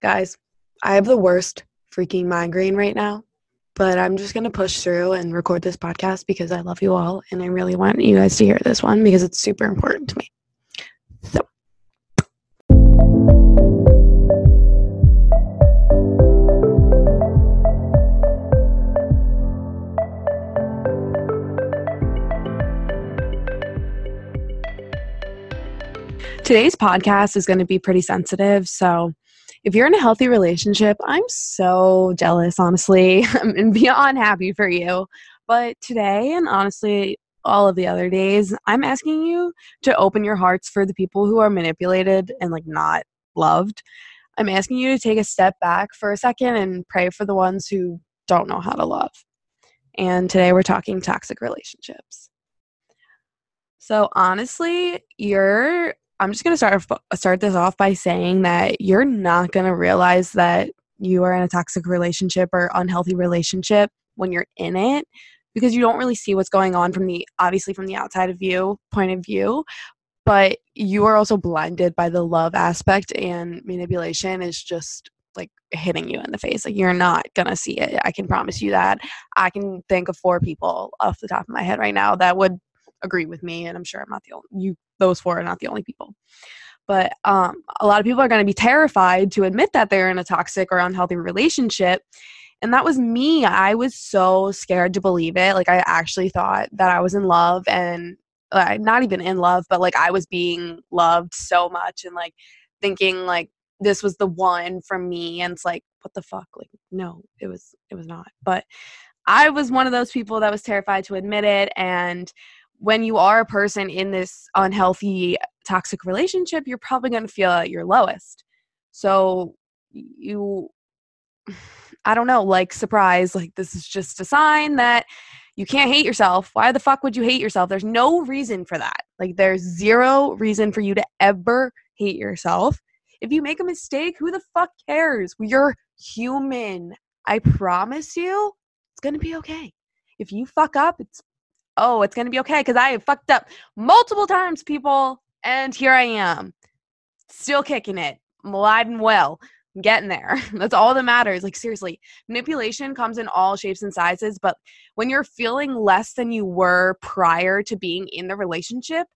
Guys, I have the worst freaking migraine right now, but I'm just going to push through and record this podcast because I love you all and I really want you guys to hear this one because it's super important to me. So, today's podcast is going to be pretty sensitive. So, if you're in a healthy relationship, I'm so jealous, honestly, and beyond happy for you. But today, and honestly, all of the other days, I'm asking you to open your hearts for the people who are manipulated and like not loved. I'm asking you to take a step back for a second and pray for the ones who don't know how to love. And today we're talking toxic relationships. So honestly, you're I'm just going to start start this off by saying that you're not going to realize that you are in a toxic relationship or unhealthy relationship when you're in it because you don't really see what's going on from the obviously from the outside of you point of view but you are also blinded by the love aspect and manipulation is just like hitting you in the face. Like you're not gonna see it. I can promise you that. I can think of four people off the top of my head right now that would agree with me and i'm sure i'm not the only you those four are not the only people. But um, a lot of people are going to be terrified to admit that they're in a toxic or unhealthy relationship and that was me. I was so scared to believe it. Like i actually thought that i was in love and uh, not even in love but like i was being loved so much and like thinking like this was the one for me and it's like what the fuck? Like no it was it was not. But i was one of those people that was terrified to admit it and when you are a person in this unhealthy toxic relationship you're probably going to feel at your lowest. So you i don't know like surprise like this is just a sign that you can't hate yourself. Why the fuck would you hate yourself? There's no reason for that. Like there's zero reason for you to ever hate yourself. If you make a mistake who the fuck cares? You're human. I promise you it's going to be okay. If you fuck up it's oh, it's going to be okay because I fucked up multiple times, people. And here I am, still kicking it, alive and well. I'm getting there. That's all that matters. Like, seriously, manipulation comes in all shapes and sizes. But when you're feeling less than you were prior to being in the relationship,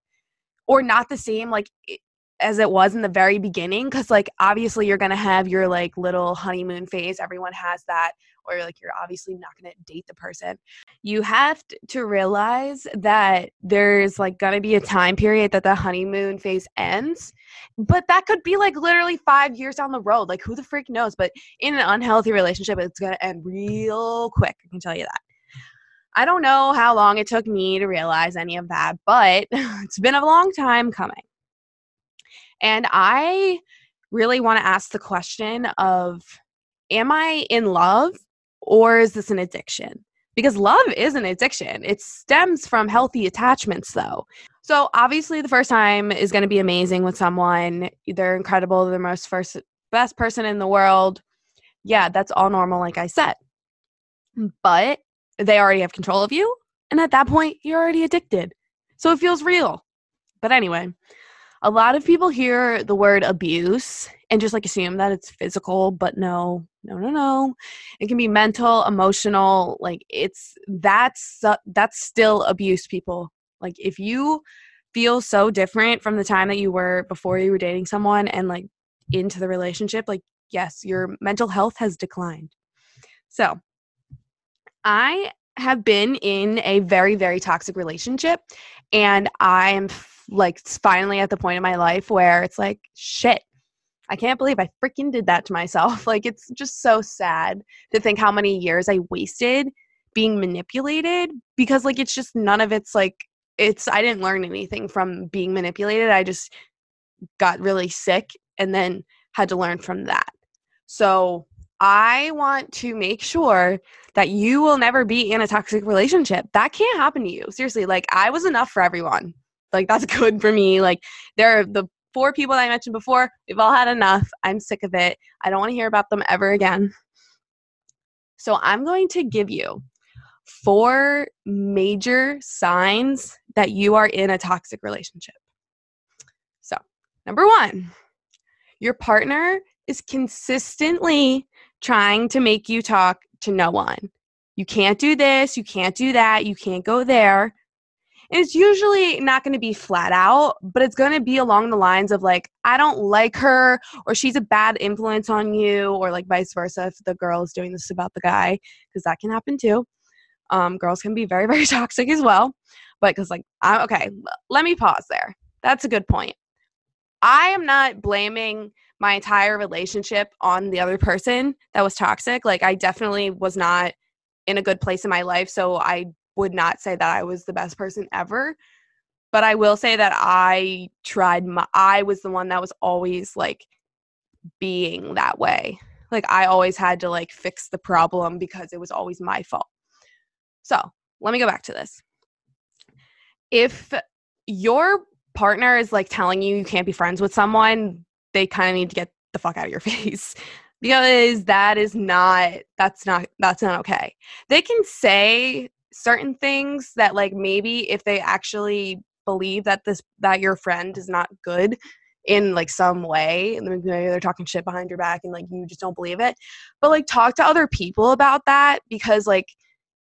or not the same, like, as it was in the very beginning because like obviously you're gonna have your like little honeymoon phase everyone has that or like you're obviously not gonna date the person you have to realize that there's like gonna be a time period that the honeymoon phase ends but that could be like literally five years down the road like who the freak knows but in an unhealthy relationship it's gonna end real quick i can tell you that I don't know how long it took me to realize any of that, but it's been a long time coming. And I really want to ask the question of am I in love or is this an addiction? Because love is an addiction. It stems from healthy attachments though. So obviously the first time is going to be amazing with someone. They're incredible, they're the most first best person in the world. Yeah, that's all normal like I said. But they already have control of you and at that point you're already addicted. So it feels real. But anyway, a lot of people hear the word abuse and just like assume that it's physical, but no, no, no, no. It can be mental, emotional. Like it's that's that's still abuse, people. Like if you feel so different from the time that you were before you were dating someone and like into the relationship, like yes, your mental health has declined. So, I have been in a very very toxic relationship and I am like finally at the point in my life where it's like shit I can't believe I freaking did that to myself. Like, it's just so sad to think how many years I wasted being manipulated because, like, it's just none of it's like, it's, I didn't learn anything from being manipulated. I just got really sick and then had to learn from that. So, I want to make sure that you will never be in a toxic relationship. That can't happen to you. Seriously, like, I was enough for everyone like that's good for me like there are the four people that i mentioned before we've all had enough i'm sick of it i don't want to hear about them ever again so i'm going to give you four major signs that you are in a toxic relationship so number one your partner is consistently trying to make you talk to no one. You can't do this, you can't do that, you can't go there. It's usually not going to be flat out, but it's going to be along the lines of like, I don't like her, or she's a bad influence on you, or like vice versa if the girl is doing this about the guy, because that can happen too. Um, girls can be very, very toxic as well. But because, like, I, okay, let me pause there. That's a good point. I am not blaming my entire relationship on the other person that was toxic. Like, I definitely was not in a good place in my life. So I would not say that I was the best person ever. But I will say that I tried my, I was the one that was always like being that way. Like I always had to like fix the problem because it was always my fault. So let me go back to this. If your partner is like telling you you can't be friends with someone, they kind of need to get the fuck out of your face because that is not that's not that's not okay. They can say certain things that like maybe if they actually believe that this that your friend is not good in like some way and maybe they're talking shit behind your back and like you just don't believe it but like talk to other people about that because like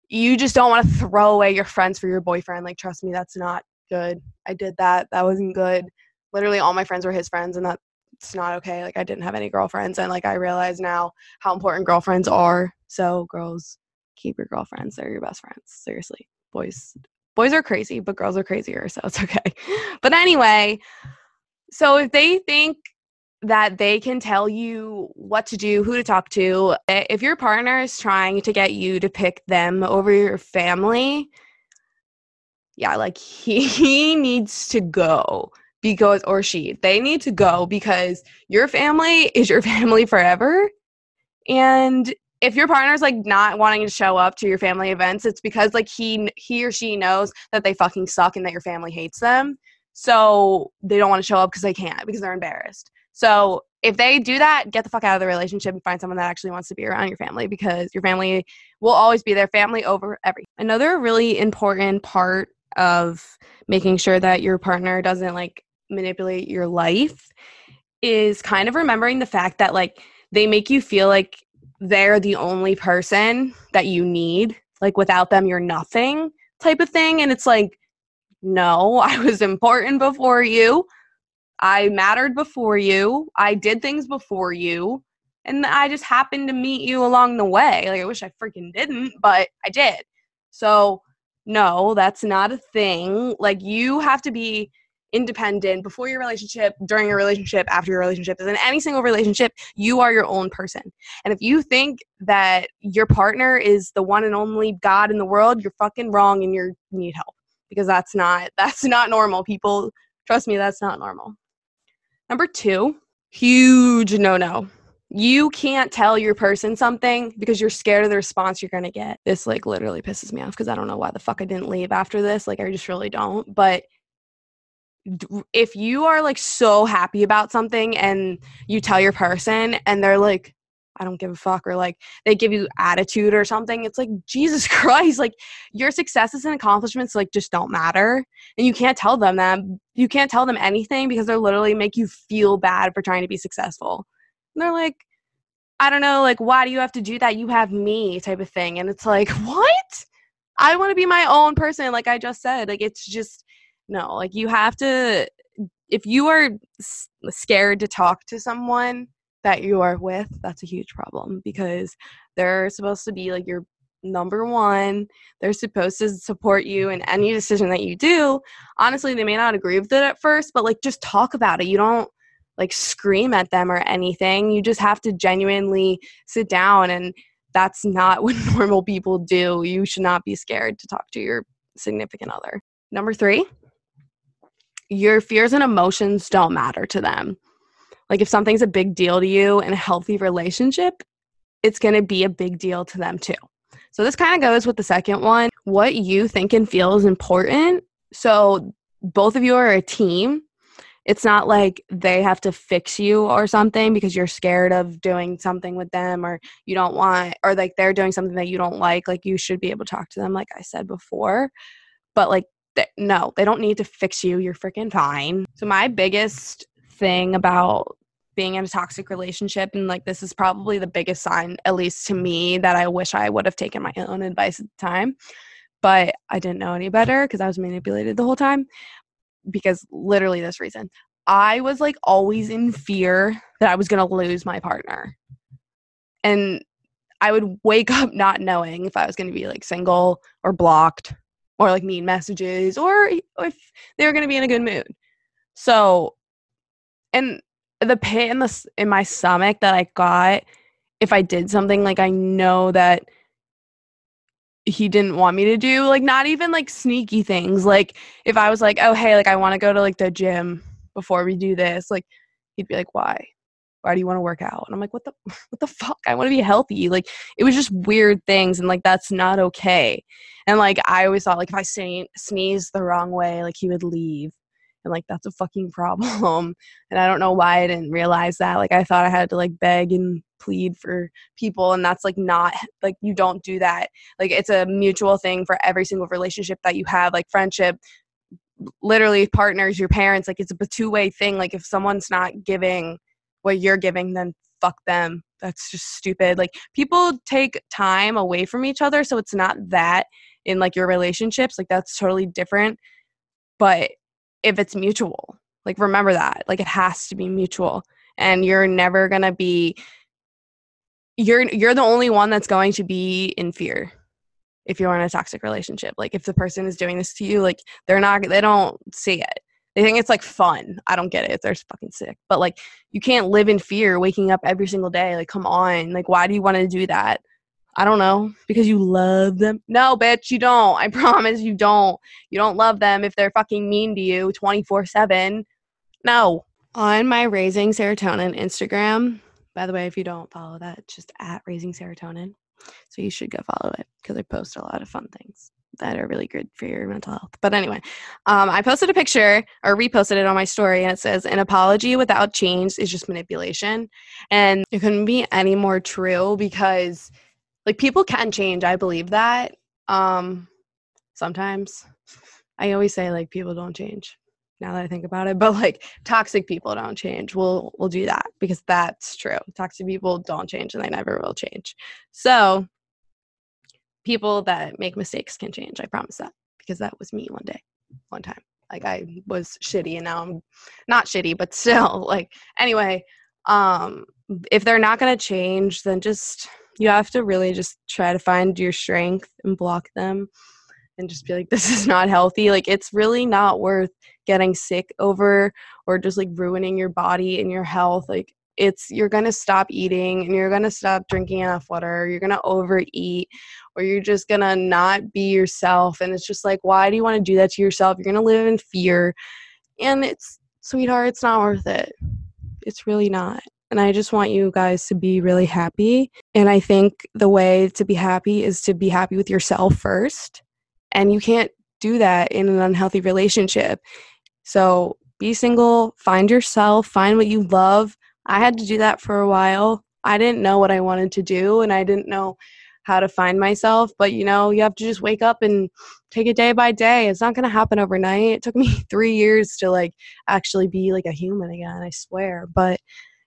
you just don't want to throw away your friends for your boyfriend like trust me that's not good. I did that. That wasn't good. Literally all my friends were his friends and that's not okay. Like i didn't have any girlfriends and like i realize now how important girlfriends are. So girls keep your girlfriends. They're your best friends. Seriously. Boys boys are crazy, but girls are crazier, so it's okay. But anyway, so if they think that they can tell you what to do, who to talk to, if your partner is trying to get you to pick them over your family, yeah, like he, he needs to go because or she they need to go because your family is your family forever and if your partner's like not wanting to show up to your family events, it's because like he he or she knows that they fucking suck and that your family hates them. So they don't want to show up because they can't because they're embarrassed. So if they do that, get the fuck out of the relationship and find someone that actually wants to be around your family because your family will always be their family over everything. Another really important part of making sure that your partner doesn't like manipulate your life is kind of remembering the fact that like they make you feel like they're the only person that you need. Like without them, you're nothing type of thing. And it's like, no, I was important before you. I mattered before you. I did things before you. And I just happened to meet you along the way. Like, I wish I freaking didn't, but I did. So, no, that's not a thing. Like, you have to be independent before your relationship, during your relationship, after your relationship. is In any single relationship, you are your own person. And if you think that your partner is the one and only God in the world, you're fucking wrong and you need help because that's not that's not normal. People, trust me, that's not normal. Number 2, huge no-no. You can't tell your person something because you're scared of the response you're going to get. This like literally pisses me off because I don't know why the fuck I didn't leave after this. Like I just really don't. But if you are like so happy about something and you tell your person and they're like I don't give a fuck or like they give you attitude or something it's like Jesus Christ like your successes and accomplishments like just don't matter and you can't tell them that you can't tell them anything because they're literally make you feel bad for trying to be successful. And they're like I don't know like why do you have to do that? You have me type of thing and it's like what? I want to be my own person like I just said like it's just no like you have to if you are scared to talk to someone that you are with that's a huge problem because they're supposed to be like your number one they're supposed to support you in any decision that you do. Honestly they may not agree with it at first but like just talk about it. You don't like scream at them or anything. You just have to genuinely sit down and that's not what normal people do. You should not be scared to talk to your significant other. Number three your fears and emotions don't matter to them. Like if something's a big deal to you in a healthy relationship, it's going to be a big deal to them too. So this kind of goes with the second one. What you think and feel is important. So both of you are a team. It's not like they have to fix you or something because you're scared of doing something with them or you don't want or like they're doing something that you don't like. Like you should be able to talk to them like I said before. But like no, they don't need to fix you. You're freaking fine. So, my biggest thing about being in a toxic relationship and like this is probably the biggest sign at least to me that i wish i would have taken my own advice at the time but i didn't know any better because i was manipulated the whole time because literally this reason i was like always in fear that i was going to lose my partner and i would wake up not knowing if i was going to be like single or blocked or like mean messages or if they were going to be in a good mood. So and the pit in the in my stomach that I got if I did something like I know that he didn't want me to do like not even like sneaky things like if I was like oh hey like I want to go to like the gym before we do this like he'd be like why why do you want to work out? And I'm like what the what the fuck? I want to be healthy. Like it was just weird things and like that's not okay. And like I always thought like if I sneeze the wrong way like he would leave. And like that's a fucking problem. And i don't know why i didn't realize that. Like i thought i had to like beg and plead for people and that's like not like you don't do that. Like it's a mutual thing for every single relationship that you have like friendship literally partners your parents like it's a two-way thing. Like if someone's not giving what you're giving then fuck them that's just stupid like people take time away from each other so it's not that in like your relationships like that's totally different but if it's mutual. Like remember that. Like it has to be mutual. And you're never to be you're you're the only one that's going to be in fear if you're in a toxic relationship. Like if the person is doing this to you, like they're not they don't see it. They think it's like fun. I don't get it. They're fucking sick. But like you can't live in fear waking up every single day. Like come on. Like why do you want to do that? I don't know, because you love them. No, bitch, you don't. I promise you don't. You don't love them if they're fucking mean to you 24 7. No. On my Raising Serotonin Instagram, by the way, if you don't follow that, just at Raising Serotonin. So you should go follow it because I post a lot of fun things that are really good for your mental health. But anyway, um, I posted a picture or reposted it on my story, and it says, An apology without change is just manipulation. And it couldn't be any more true because like people can change. I believe that um sometimes. I always say like people don't change now that i think about it but like toxic people don't change. We'll we'll do that because that's true. Toxic people don't change and they never will change. So people that make mistakes can change i promise that because that was me one day one time. Like i was shitty and now i'm not shitty but still like anyway um if they're not going to change then just you have to really just try to find your strength and block them and just be like this is not healthy. Like it's really not worth getting sick over or just like ruining your body and your health. Like it's you're going to stop eating and you're going to stop drinking enough water you're going to overeat or you're just going to not be yourself and it's just like why do you want to do that to yourself you're going to live in fear and it's sweetheart it's not worth it it's really not and I just want you guys to be really happy. And I think the way to be happy is to be happy with yourself first. And you can't do that in an unhealthy relationship. So be single, find yourself, find what you love. I had to do that for a while. I didn't know what I wanted to do and I didn't know how to find myself, but you know, you have to just wake up and take it day by day. It's not going to happen overnight. It took me 3 years to like actually be like a human again, I swear. But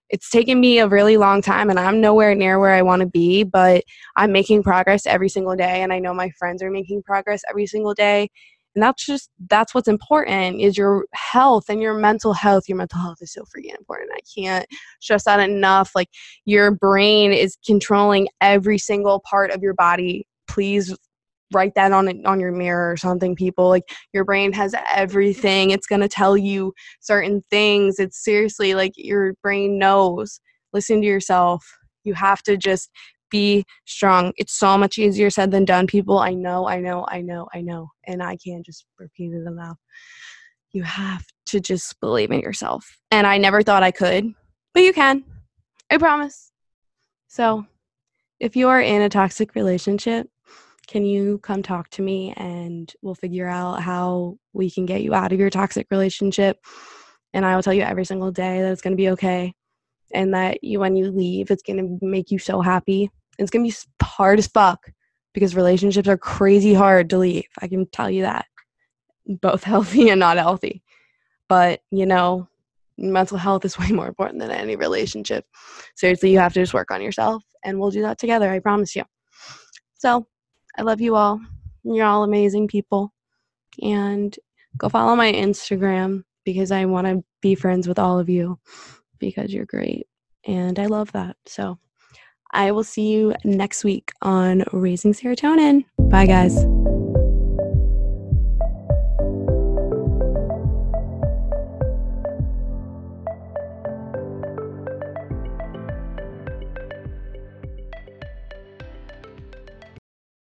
it's taken me a really long time and I'm nowhere near where I want to be, but I'm making progress every single day and I know my friends are making progress every single day. And that's just that's what's important is your health and your mental health. Your mental health is so freaking important. I can't stress that enough. Like your brain is controlling every single part of your body. Please write that on it on your mirror or something people like your brain has everything it's going to tell you certain things it's seriously like your brain knows listen to yourself you have to just be strong. It's so much easier said than done people. I know i know i know i know. And i can't just repeat it enough. You have to just believe in yourself. And i never thought i could but you can. I promise. So if you are in a toxic relationship can you come talk to me and we'll figure out how we can get you out of your toxic relationship? And i will tell you every single day that it's going to be okay and that you when you leave it's going to make you so happy it's going to be hard as fuck because relationships are crazy hard to leave i can tell you that both healthy and not healthy but you know mental health is way more important than any relationship. Seriously, you have to just work on yourself, and we'll do that together. I promise you. So, I love you all. You're all amazing people. And go follow my Instagram because I want to be friends with all of you because you're great. And I love that. So, I will see you next week on Raising Serotonin. Bye, guys.